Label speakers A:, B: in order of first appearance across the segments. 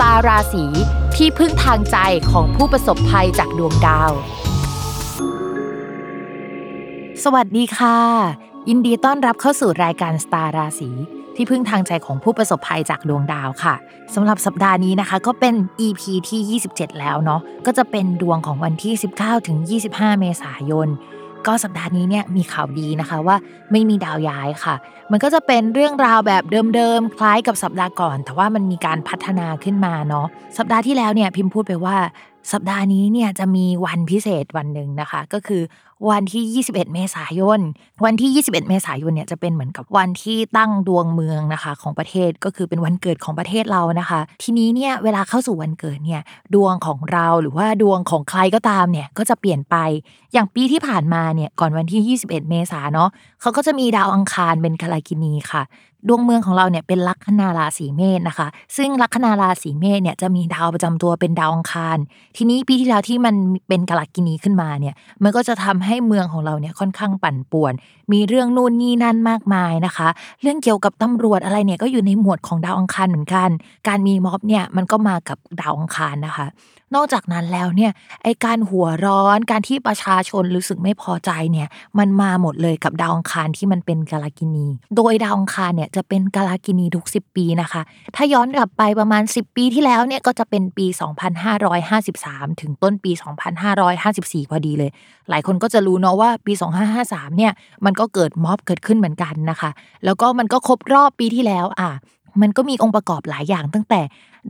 A: ตาราศีที่พึ่งทางใจของผู้ประสบภัยจากดวงดาว สวัสดีค่ะ ยินดีต้อนรับเข้าสู่รายการสตาร์ราศีที่พึ่งทางใจของผู้ประสบภัยจากดวงดาวค่ะสำหรับสัปดาห์นี้นะคะ ก็เป็น EP ที่ 27 แล้วเนาะก็จะเป็นดวงของวันที่ 19ถึง25 เมษายน ก็สัปดาห์นี้เนี่ยมีข่าวดีนะคะว่าไม่มีดาวย้ายค่ะ มันก็จะเป็นเรื่องราวแบบเดิมๆ คล้ายกับสัปดาห์ก่อน แต่ว่ามันมีการพัฒนาขึ้นมาเนาะ สัปดาห์ที่แล้วเนี่ยพิมพ์พูดไปว่าสัปดาห์นี้เนี่ยจะมีวันพิเศษวันหนึ่งนะคะ ก็คือวันที่ 21 เมษายน วันที่ 21 เมษายนเนี่ยจะเป็นเหมือนกับวันที่ตั้งดวงเมืองนะคะของประเทศก็คือเป็นวันเกิดของประเทศเรานะคะ ทีนี้เนี่ยเวลาเข้าสู่วันเกิดเนี่ยดวงของเราหรือว่าดวงของใครก็ตามเนี่ยก็จะเปลี่ยนไปอย่างปีที่ผ่านมาเนี่ยก่อนวันที่ 21 เมษาเนาะเขาก็จะมีดาวอังคารเป็นกาลกินีค่ะดวงเมืองของเราเนี่ยเป็นลัคนาราศีเมษนะคะ ซึ่งลัคนาราศีเมษเนี่ยจะมีดาวประจำตัวเป็นดาวอังคาร ทีนี้ปีที่แล้วที่มันเป็นกาลกินีขึ้นมาเนี่ย มันก็จะทำให้เมืองของเราเนี่ยค่อนข้างปั่นป่วน มีเรื่องนู่นนี่นั่นมากมายนะคะ เรื่องเกี่ยวกับตำรวจอะไรเนี่ยก็อยู่ในหมวดของดาวอังคารเหมือนกัน การมีม็อบเนี่ยมันก็มากับดาวอังคารนะคะ นอกจากนั้นแล้วเนี่ยไอการหัวร้อนการที่ประชาชนรู้สึกไม่พอใจเนี่ยมันมาหมดเลยกับดาวอังคารที่มันเป็นกาลกินี โดยดาวอังคารเนี่ยจะเป็นกาลกินีทุก 10 ปีนะคะ ถ้าย้อนกลับไปประมาณ 10 ปีที่แล้วเนี่ยก็จะเป็นปี 2553 ถึงต้นปี 2554 พอดีเลย หลายคนก็จะรู้เนาะว่าปี 2553 เนี่ยมันก็เกิดม็อบเกิดขึ้นเหมือนกันนะคะ แล้วก็มันก็ครบรอบปีที่แล้วอะ มันก็มีองค์ประกอบหลายอย่างตั้งแต่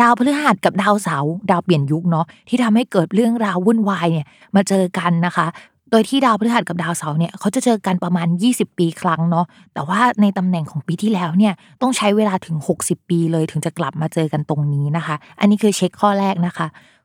A: ดาวพฤหัสกับดาวเสาร์ดาวเปลี่ยนยุคเนาะที่ทำให้เกิดเรื่องราววุ่นวายเนี่ยมาเจอกันนะคะ โดยที่ดาวพฤหัสกับดาวเสาร์เนี่ยเขาจะเจอกันประมาณ 20 ปีครั้งเนาะแต่ว่าในตำแหน่งของปีที่แล้วเนี่ยต้องใช้เวลาถึง 60 ปีเลยถึงจะกลับมาเจอกันตรงนี้นะคะ อันนี้คือเช็คข้อแรกนะคะ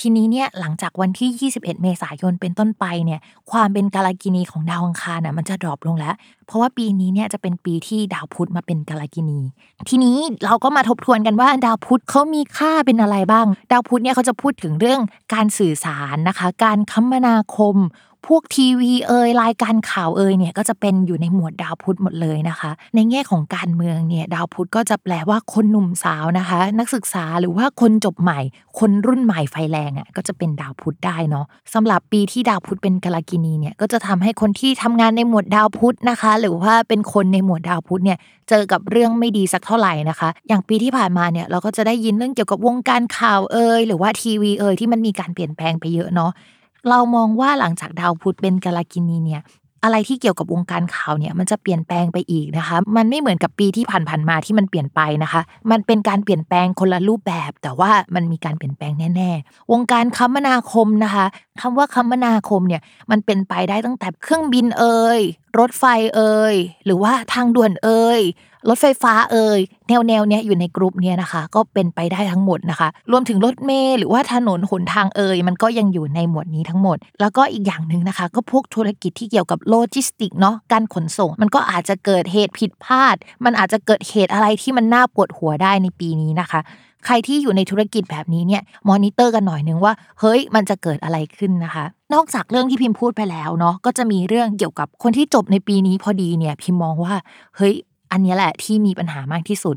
A: ทีนี้เนี่ยหลังจากวันที่ 21 เมษายนเป็นต้นไปเนี่ยความเป็นกาลกินีของดาวอังคารน่ะมันจะดรอปลงแล้ว เพราะว่าปีนี้เนี่ยจะเป็นปีที่ดาวพุธมาเป็นกาลกินี ทีนี้เราก็มาทบทวนกันว่าดาวพุธเขามีค่าเป็นอะไรบ้าง ดาวพุธเนี่ยเขาจะพูดถึงเรื่องการสื่อสารนะคะ การคมนาคม พวกทีวีเอ่ยรายการข่าวเอ่ยเนี่ยก็จะเป็นอยู่ในหมวดดาวพุธหมดเลยนะคะ ในแง่ของการเมืองเนี่ยดาวพุธก็จะแปลว่าคนหนุ่มสาวนะคะ นักศึกษาหรือว่าคนจบใหม่ คนรุ่นใหม่ไฟแรงอะก็จะเป็นดาวพุธได้เนาะสำหรับปีที่ดาวพุธเป็นกาลกินีเนี่ยก็จะทำให้คนที่ทำงานในหมวดดาวพุธนะคะ หรือว่าเป็นคนในหมวดดาวพุธเนี่ยเจอกับเรื่องไม่ดีสักเท่าไหร่นะคะ อย่างปีที่ผ่านมาเนี่ยเราก็จะได้ยินเรื่องเกี่ยวกับวงการข่าวเอ่ยหรือว่าทีวีเอ่ยที่มันมีการเปลี่ยนแปลงไปเยอะเนาะ เรามองว่าหลังจากดาวพุธเป็นกาลกินีเนี่ยอะไรที่เกี่ยวกับวงการข่าวเนี่ยมันจะเปลี่ยนแปลงไปอีกนะคะ มันไม่เหมือนกับปีที่ผ่านๆมาที่มันเปลี่ยนไปนะคะ มันเป็นการเปลี่ยนแปลงคนละรูปแบบ แต่ว่ามันมีการเปลี่ยนแปลงแน่ ๆ วงการคมนาคมนะคะคำว่าคมนาคมเนี่ยมันเป็นไปได้ตั้งแต่เครื่องบินเอ่ยรถไฟเอ่ยหรือว่าทางด่วนเอ่ยรถไฟฟ้าเอ่ยแนวแนวเนี้ยอยู่ในกลุ่มเนี้ยนะคะ ก็เป็นไปได้ทั้งหมดนะคะ รวมถึงรถเมล์หรือว่าถนนหนทางเอ่ยมันก็ยังอยู่ในหมวดนี้ทั้งหมด แล้วก็อีกอย่างหนึ่งนะคะ ก็พวกธุรกิจที่เกี่ยวกับโลจิสติกเนาะการขนส่ง มันก็อาจจะเกิดเหตุผิดพลาด มันอาจจะเกิดเหตุอะไรที่มันน่าปวดหัวได้ในปีนี้นะคะ ใครที่อยู่ในธุรกิจแบบนี้เนี่ยมอนิเตอร์กันหน่อยนึงว่า เฮ้ยมันจะเกิดอะไรขึ้นนะคะ นอกจากเรื่องที่พิมพ์พูดไปแล้วเนาะก็จะมีเรื่องเกี่ยวกับคนที่จบในปีนี้พอดีเนี่ยพิมมองว่าเฮ้ยอันนี้แหละที่มีปัญหามากที่สุด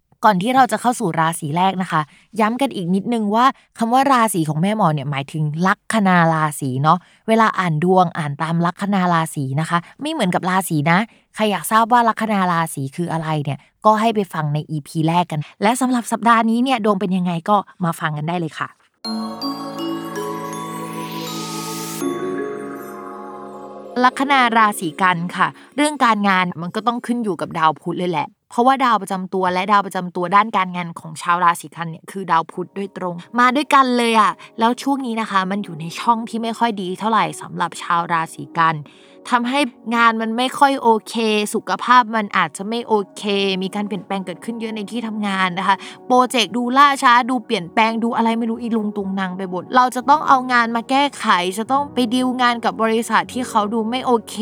A: ก่อนที่เราจะเข้าสู่ราศีแรกนะคะ ย้ำกันอีกนิดนึงว่าคำว่าราศีของแม่หมอเนี่ยหมายถึงลัคนาราศีเนาะเวลาอ่านดวงอ่านตามลัคนาราศีนะคะ ไม่เหมือนกับราศีนะใครอยากทราบว่าลัคนาราศีคืออะไรเนี่ยก็ให้ไปฟังใน EP แรกกัน และสำหรับสัปดาห์นี้เนี่ยดวงเป็นยังไงก็มาฟังกันได้เลยค่ะลัคนาราศีกันค่ะ เรื่องการงานมันก็ต้องขึ้นอยู่กับดาวพุธเลยแหละ เพราะว่าดาวประจำตัวและดาวประจำตัวด้านการงานของชาวราศีกันเนี่ยคือดาวพุธโดยตรง มาด้วยกันเลยอะ่ะแล้วช่วงนี้นะคะ มันอยู่ในช่องที่ไม่ค่อยดีเท่าไหร่สำหรับชาวราศีกัน ทำให้งานมันไม่ค่อยโอเค สุขภาพมันอาจจะไม่โอเค มีการเปลี่ยนแปลงเกิดขึ้นเยอะในที่ทำงานนะคะโปรเจกต์ดูล่าช้าดูเปลี่ยนแปลงดูอะไรไม่รู้อีลุงตุงนางไปหมดเราจะต้องเอางานมาแก้ไข จะต้องไปดีลงานกับบริษัทที่เขาดูไม่โอเค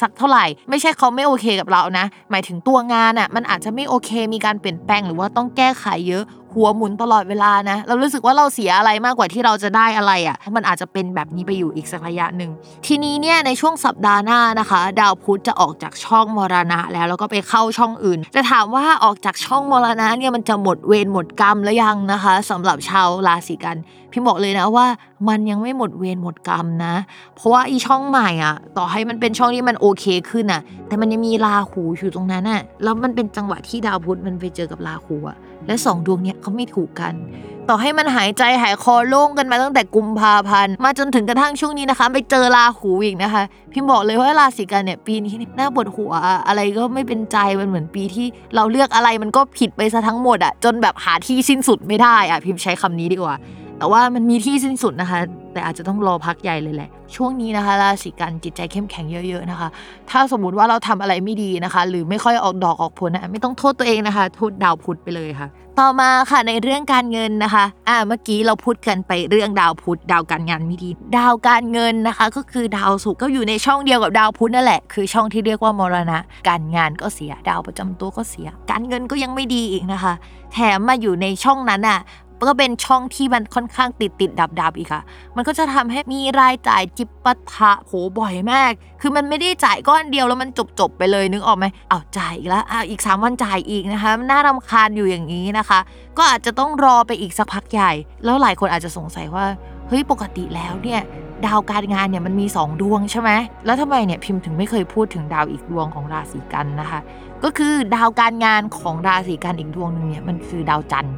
A: สักเท่าไหร่ ไม่ใช่เขาไม่โอเคกับเรานะ หมายถึงตัวงานอะมันอาจจะไม่โอเค มีการเปลี่ยนแปลงหรือว่าต้องแก้ไขเยอะ หัวหมุนตลอดเวลานะ เรารู้สึกว่าเราเสียอะไรมากกว่าที่เราจะได้อะไรอะ่ะ มันอาจจะเป็นแบบนี้ไปอยู่อีกสักระยะหนึ่ง ทีนี้เนี่ยในช่วงสัปดาห์หน้านะคะ ดาวพุธจะออกจากช่องมรณะแล้วแล้วก็ไปเข้าช่องอื่น จะถามว่าออกจากช่องมรณะเนี่ยมันจะหมดเวรหมดกรรมแล้วยังนะคะสำหรับชาวราศีกันพี่บอกเลยนะว่ามันยังไม่หมดเวรหมดกรรมนะ เพราะว่าอีช่องใหม่อะ ต่อให้มันเป็นช่องที่มันโอเคขึ้นอะ แต่มันยังมีราหูอยู่ตรงนั้นอะแล้วมันเป็นจังหวะที่ดาวพุธมันไปเจอกับราหูอะ และสองดวงเนี้ยเขาไม่ถูกกัน ต่อให้มันหายใจหายคอโล่งกันมาตั้งแต่กุมภาพันธ์มาจนถึงกระทั่งช่วงนี้นะคะ ไปเจอราหูอีกนะคะพี่บอกเลยว่าราศีกันเนี่ยปีนี้น่าปวดหัวอะไรก็ไม่เป็นใจมันเหมือนปีที่ เราเลือกอะไรมันก็ผิดไปซะทั้งหมดอะจนแบบหาที่สิ้นสุดไม่ได้อะพิมใช้คำนี้ดีกว่า แต่ว่ามันมีที่สิ้นสุดนะคะ แต่อาจจะต้องรอพักใหญ่เลยแหละ ช่วงนี้นะคะราศีกันจิตใจเข้มแข็งเยอะๆนะคะ ถ้าสมมุติว่าเราทำอะไรไม่ดีนะคะ หรือไม่ค่อยออกดอกออกผลนะไม่ต้องโทษตัวเองนะคะโทษดาวพุธไปเลยค่ะ ต่อมาค่ะในเรื่องการเงินนะคะ อ่าเมื่อกี้เราพูดกันไปเรื่องดาวพุธดาวการงานไม่ดี ดาวการเงินนะคะ ก็คือดาวศุกร์ก็อยู่ในช่องเดียวกับดาวพุธนั่นแหละ คือช่องที่เรียกว่ามรณะ การงานก็เสียดาวประจำตัวก็เสีย การเงินก็ยังไม่ดีอีกนะคะ แถมมาอยู่ในช่องนั้นอะ ก็เป็นช่องที่มันค่อนข้างติดติดดับดับอีกค่ะมันก็จะทำให้มีรายจ่ายจิปปะทะโหบ่อยมาก คือมันไม่ได้จ่ายก้อนเดียวแล้วมันจบจบไปเลยนึกออกไหมอ้าวจ่ายอีกแล้วอ้าวอีกสามวันจ่ายอีกนะคะมันน่ารำคาญอยู่อย่างนี้นะคะ ก็อาจจะต้องรอไปอีกสักพักใหญ่ แล้วหลายคนอาจจะสงสัยว่าเฮ้ยปกติแล้วเนี่ยดาวการงานเนี่ยมันมี 2 ดวงใช่ไหม แล้วทำไมเนี่ยพิมพ์ถึงไม่เคยพูดถึงดาวอีกดวงของราศีกันนะคะ ก็คือดาวการงานของราศีกันอีกดวงหนึ่งเนี่ยมันคือดาวจันทร์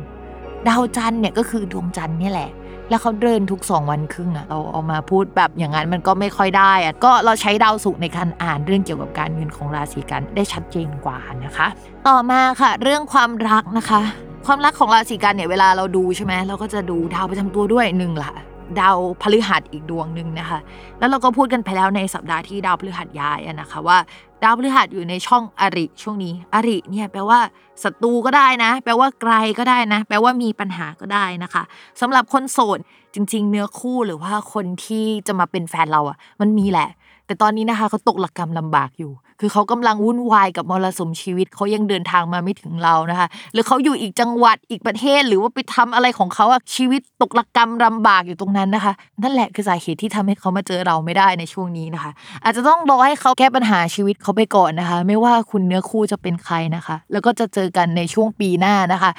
A: ดาวจันทร์เนี่ยก็คือดวงจันทร์นี่แหละ แล้วเขาเดินทุกสองวันครึ่งอะเราเอามาพูดแบบอย่างนั้นมันก็ไม่ค่อยได้อะก็เราใช้ดาวศุกร์ในการอ่านเรื่องเกี่ยวกับการเงินของราศีกันได้ชัดเจนกว่านะคะ ต่อมาค่ะ เรื่องความรักนะคะ ความรักของราศีกันเนี่ยเวลาเราดูใช่ไหมเราก็จะดูดาวประจำตัวด้วยหนึ่งละ ดาวพฤหัสอีกดวงหนึ่งนะคะ แล้วเราก็พูดกันไปแล้วในสัปดาห์ที่ดาวพฤหัสย้ายนะคะว่า ดาวพฤหัสอยู่ในช่องอริช่วงนี้ อริเนี่ยแปลว่าศัตรูก็ได้นะ แปลว่าไกลก็ได้นะ แปลว่ามีปัญหาก็ได้นะคะสำหรับคนโสดจริง ๆ เนื้อคู่หรือว่าคนที่จะมาเป็นแฟนเราอะมันมีแหละ แต่ตอนนี้นะคะเขาตกหลักกรรมลำบากอยู่ คือเขากำลังวุ่นวายกับมรสุมชีวิตเขายังเดินทางมาไม่ถึงเรานะคะ หรือเขาอยู่อีกจังหวัดอีกประเทศหรือว่าไปทำอะไรของเขาอะชีวิตตกหลักกรรมลำบากอยู่ตรงนั้นนะคะ นั่นแหละคือสาเหตุที่ทำให้เขามาเจอเราไม่ได้ในช่วงนี้นะคะ อาจจะต้องรอให้เขาแก้ปัญหาชีวิตเขาไปก่อนนะคะ ไม่ว่าคุณเนื้อคู่จะเป็นใครนะคะ แล้วก็จะเจอกันในช่วงปีหน้านะคะ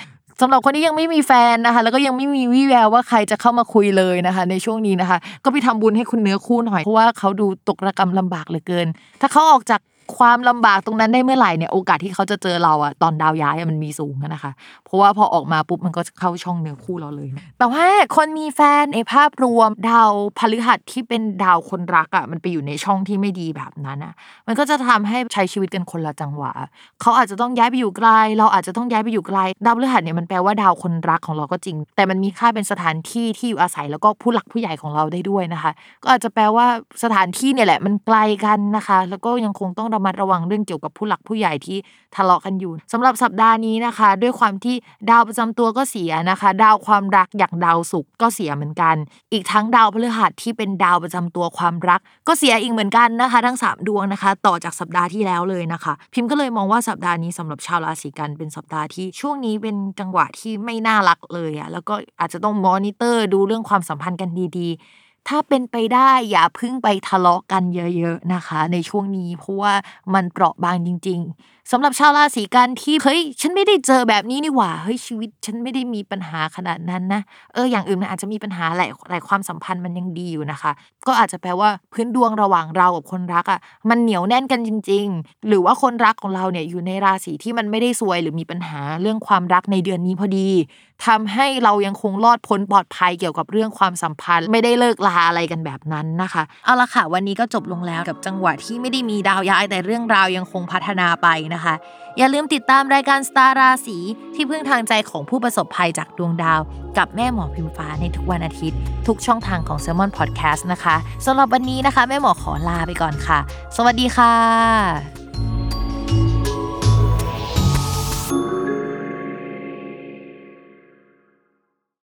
A: สำหรับคนที่ยังไม่มีแฟนนะคะ แล้วก็ยังไม่มีวี่แววว่าใครจะเข้ามาคุยเลยนะคะ ในช่วงนี้นะคะ ก็ไปทำบุญให้คุณเนื้อคู่หน่อยเพราะว่าเขาดูตกระกรรมลำบากเหลือเกิน ถ้าเขาออกจาก ความลำบากตรงนั้นได้เมื่อไหร่เนี่ยโอกาสที่เขาจะเจอเราอะตอนดาวย้ายมันมีสูงนะคะ เพราะว่าพอออกมาปุ๊บมันก็เข้าช่องเนื้อคู่เราเลย แต่ว่าคนมีแฟนในภาพรวมดาวพฤหัสที่เป็นดาวคนรักอะมันไปอยู่ในช่องที่ไม่ดีแบบนั้นอะมันก็จะทำให้ใช้ชีวิตกันคนละจังหวะเขาอาจจะต้องย้ายไปอยู่ไกล เราอาจจะต้องย้ายไปอยู่ไกล ดาวพฤหัสเนี่ยมันแปลว่าดาวคนรักของเราก็จริง แต่มันมีค่าเป็นสถานที่ที่อยู่อาศัยแล้วก็ผู้หลักผู้ใหญ่ของเราได้ด้วยนะคะ ก็อาจจะแปลว่าสถานที่เนี่ยแหละมันไกลกันนะคะ แล้วก็ยังคงต้องระมัดระวังเรื่องเกี่ยวกับผู้หลักผู้ใหญ่ที่ทะเลาะกันอยู่สำหรับสัปดาห์นี้นะคะ ด้วยความที่ดาวประจำตัวก็เสียนะคะ ดาวความรักอย่างดาวศุกร์ก็เสียเหมือนกัน อีกทั้งดาวพฤหัสที่เป็นดาวประจำตัวความรัก ก็เสียอีกเหมือนกันนะคะ ทั้ง 3 ดวงนะคะ ต่อจากสัปดาห์ที่แล้วเลยนะคะ พิมพ์ก็เลยมองว่าสัปดาห์นี้สำหรับชาวราศีกันเป็นสัปดาห์ที่ช่วงนี้เป็นจังหวะที่ไม่น่ารักเลยอะแล้วก็อาจจะต้องมอนิเตอร์ดูเรื่องความสัมพันธ์กันดีๆ ถ้าเป็นไปได้อย่าพึ่งไปทะเลาะกันเยอะ ๆนะคะ ในช่วงนี้เพราะว่ามันเปราะบางจริง ๆ สำหรับชาวราศีกันที่เฮ้ยฉันไม่ได้เจอแบบนี้นี่หว่าเฮ้ยชีวิตฉันไม่ได้มีปัญหาขนาดนั้นนะเอออย่างอื่นมันอาจจะมีปัญหาหลายหลายความสัมพันธ์มันยังดีอยู่นะคะ ก็อาจจะแปลว่าพื้นดวงระหว่างเรากับคนรักอะมันเหนียวแน่นกันจริง ๆ หรือว่าคนรักของเราเนี่ยอยู่ในราศีที่มันไม่ได้ซวยหรือมีปัญหาเรื่องความรักในเดือนนี้พอดีทำให้เรายังคงรอดพ้นปลอดภัยเกี่ยวกับเรื่องความสัมพันธ์ ไม่ได้เลิกลาอะไรกันแบบนั้นนะคะเอาละค่ะวันนี้ก็จบลงแล้วกับจังหวะที่ไม่ได้มีดาวย้ายแต่เรื่องราวยังคงพัฒนาไปนะคะ อย่าลืมติดตามรายการสตาราสีที่พึ่งทางใจของผู้ประสบภัยจากดวงดาว กับแม่หมอพิมฟ้าในทุกวันอาทิตย์ ทุกช่องทางของ s ซ l m o n Podcast นะคะสำหรับวันนี้นะคะ แม่หมอขอลาไปก่อนค่ะ สวัสดีค่ะ